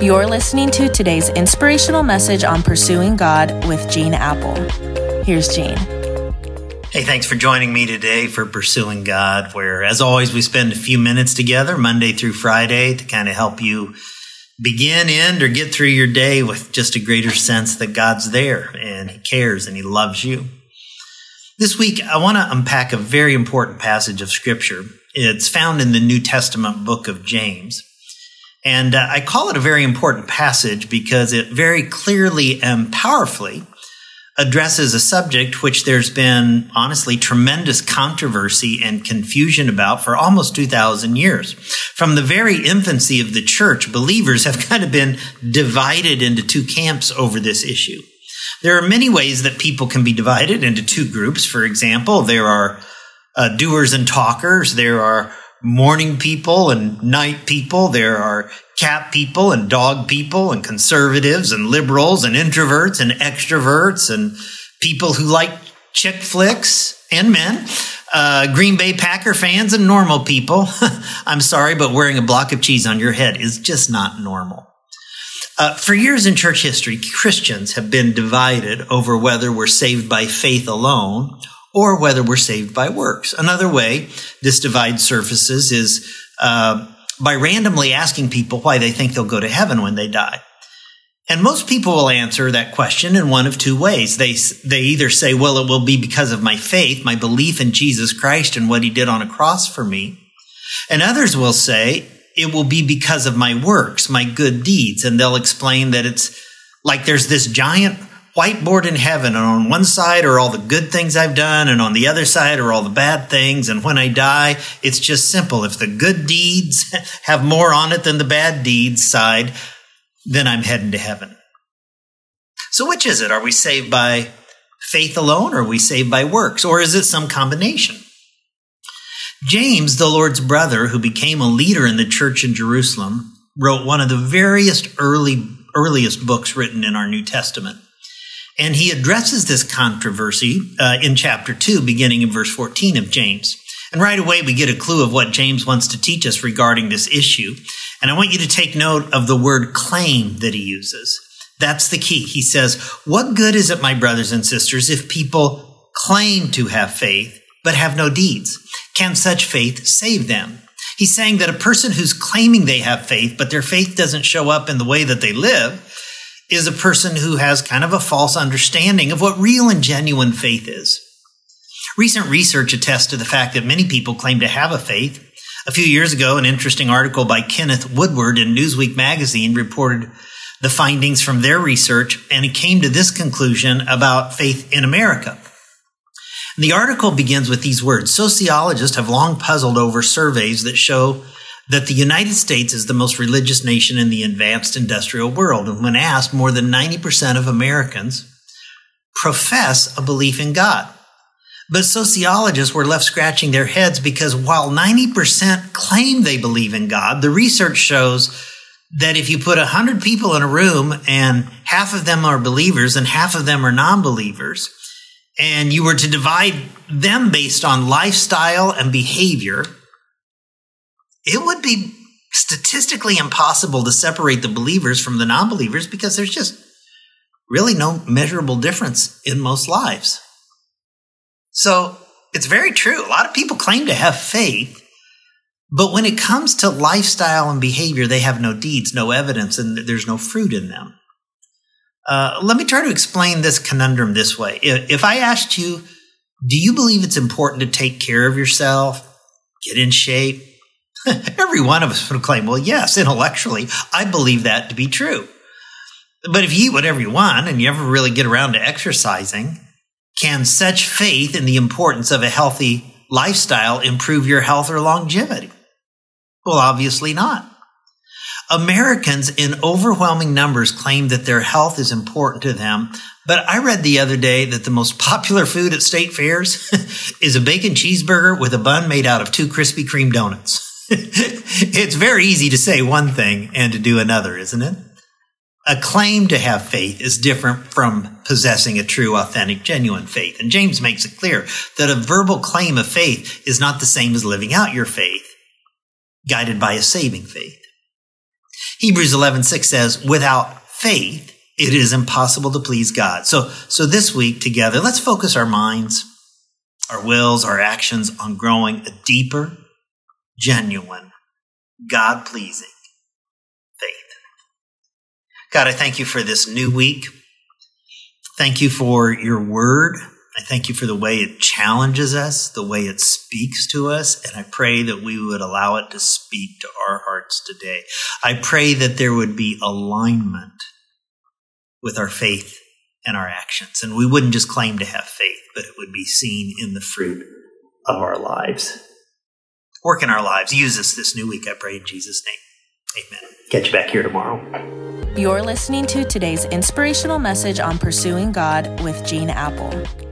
You're listening to today's inspirational message on pursuing God with Gene Appel. Here's Gene. Hey, thanks for joining me today for Pursuing God, where, as always, we spend a few minutes together Monday through Friday to kind of help you begin, end, or get through your day with just a greater sense that God's there and He cares and He loves you. This week, I want to unpack a very important passage of Scripture. It's found in the New Testament book of James. And uh, I call it a very important passage because it very clearly and powerfully addresses a subject which there's been honestly tremendous controversy and confusion about for almost 2,000 years. From the very infancy of the church, believers have kind of been divided into two camps over this issue. There are many ways that people can be divided into two groups. For example, there are uh, doers and talkers. There are morning people and night people. There are cat people and dog people and conservatives and liberals and introverts and extroverts and people who like chick flicks and men. Uh, Green Bay Packer fans and normal people. I'm sorry, but wearing a block of cheese on your head is just not normal. Uh, for years in church history, Christians have been divided over whether we're saved by faith alone or whether we're saved by works. Another way this divide surfaces is uh, by randomly asking people why they think they'll go to heaven when they die. And most people will answer that question in one of two ways. They, they either say, well, it will be because of my faith, my belief in Jesus Christ and what he did on a cross for me. And others will say, it will be because of my works, my good deeds. And they'll explain that it's like there's this giant whiteboard in heaven, and on one side are all the good things I've done, and on the other side are all the bad things. And when I die, it's just simple. If the good deeds have more on it than the bad deeds side, then I'm heading to heaven. So, which is it? Are we saved by faith alone, or are we saved by works, or is it some combination? James, the Lord's brother, who became a leader in the church in Jerusalem, wrote one of the veriest earliest books written in our New Testament. And he addresses this controversy uh, in chapter 2, beginning in verse 14 of James. And right away, we get a clue of what James wants to teach us regarding this issue. And I want you to take note of the word claim that he uses. That's the key. He says, What good is it, my brothers and sisters, if people claim to have faith, but have no deeds? Can such faith save them? He's saying that a person who's claiming they have faith, but their faith doesn't show up in the way that they live, is a person who has kind of a false understanding of what real and genuine faith is. Recent research attests to the fact that many people claim to have a faith. A few years ago, an interesting article by Kenneth Woodward in Newsweek magazine reported the findings from their research, and it came to this conclusion about faith in America. The article begins with these words Sociologists have long puzzled over surveys that show that the United States is the most religious nation in the advanced industrial world. And when asked, more than 90% of Americans profess a belief in God. But sociologists were left scratching their heads because while 90% claim they believe in God, the research shows that if you put 100 people in a room and half of them are believers and half of them are non believers, and you were to divide them based on lifestyle and behavior, it would be statistically impossible to separate the believers from the non believers because there's just really no measurable difference in most lives. So it's very true. A lot of people claim to have faith, but when it comes to lifestyle and behavior, they have no deeds, no evidence, and there's no fruit in them. Uh, let me try to explain this conundrum this way. If I asked you, do you believe it's important to take care of yourself, get in shape, Every one of us would claim, well, yes, intellectually, I believe that to be true. But if you eat whatever you want and you ever really get around to exercising, can such faith in the importance of a healthy lifestyle improve your health or longevity? Well, obviously not. Americans in overwhelming numbers claim that their health is important to them. But I read the other day that the most popular food at state fairs is a bacon cheeseburger with a bun made out of two Krispy Kreme donuts. it's very easy to say one thing and to do another, isn't it? A claim to have faith is different from possessing a true, authentic, genuine faith. And James makes it clear that a verbal claim of faith is not the same as living out your faith, guided by a saving faith. Hebrews 11, 6 says, without faith, it is impossible to please God. So, so this week together, let's focus our minds, our wills, our actions on growing a deeper, genuine, God pleasing faith. God, I thank you for this new week. Thank you for your word. I thank you for the way it challenges us, the way it speaks to us, and I pray that we would allow it to speak to our hearts today. I pray that there would be alignment with our faith and our actions, and we wouldn't just claim to have faith, but it would be seen in the fruit of our lives. Work in our lives. Use us this new week, I pray in Jesus' name. Amen. Catch you back here tomorrow. You're listening to today's inspirational message on pursuing God with Gene Appel.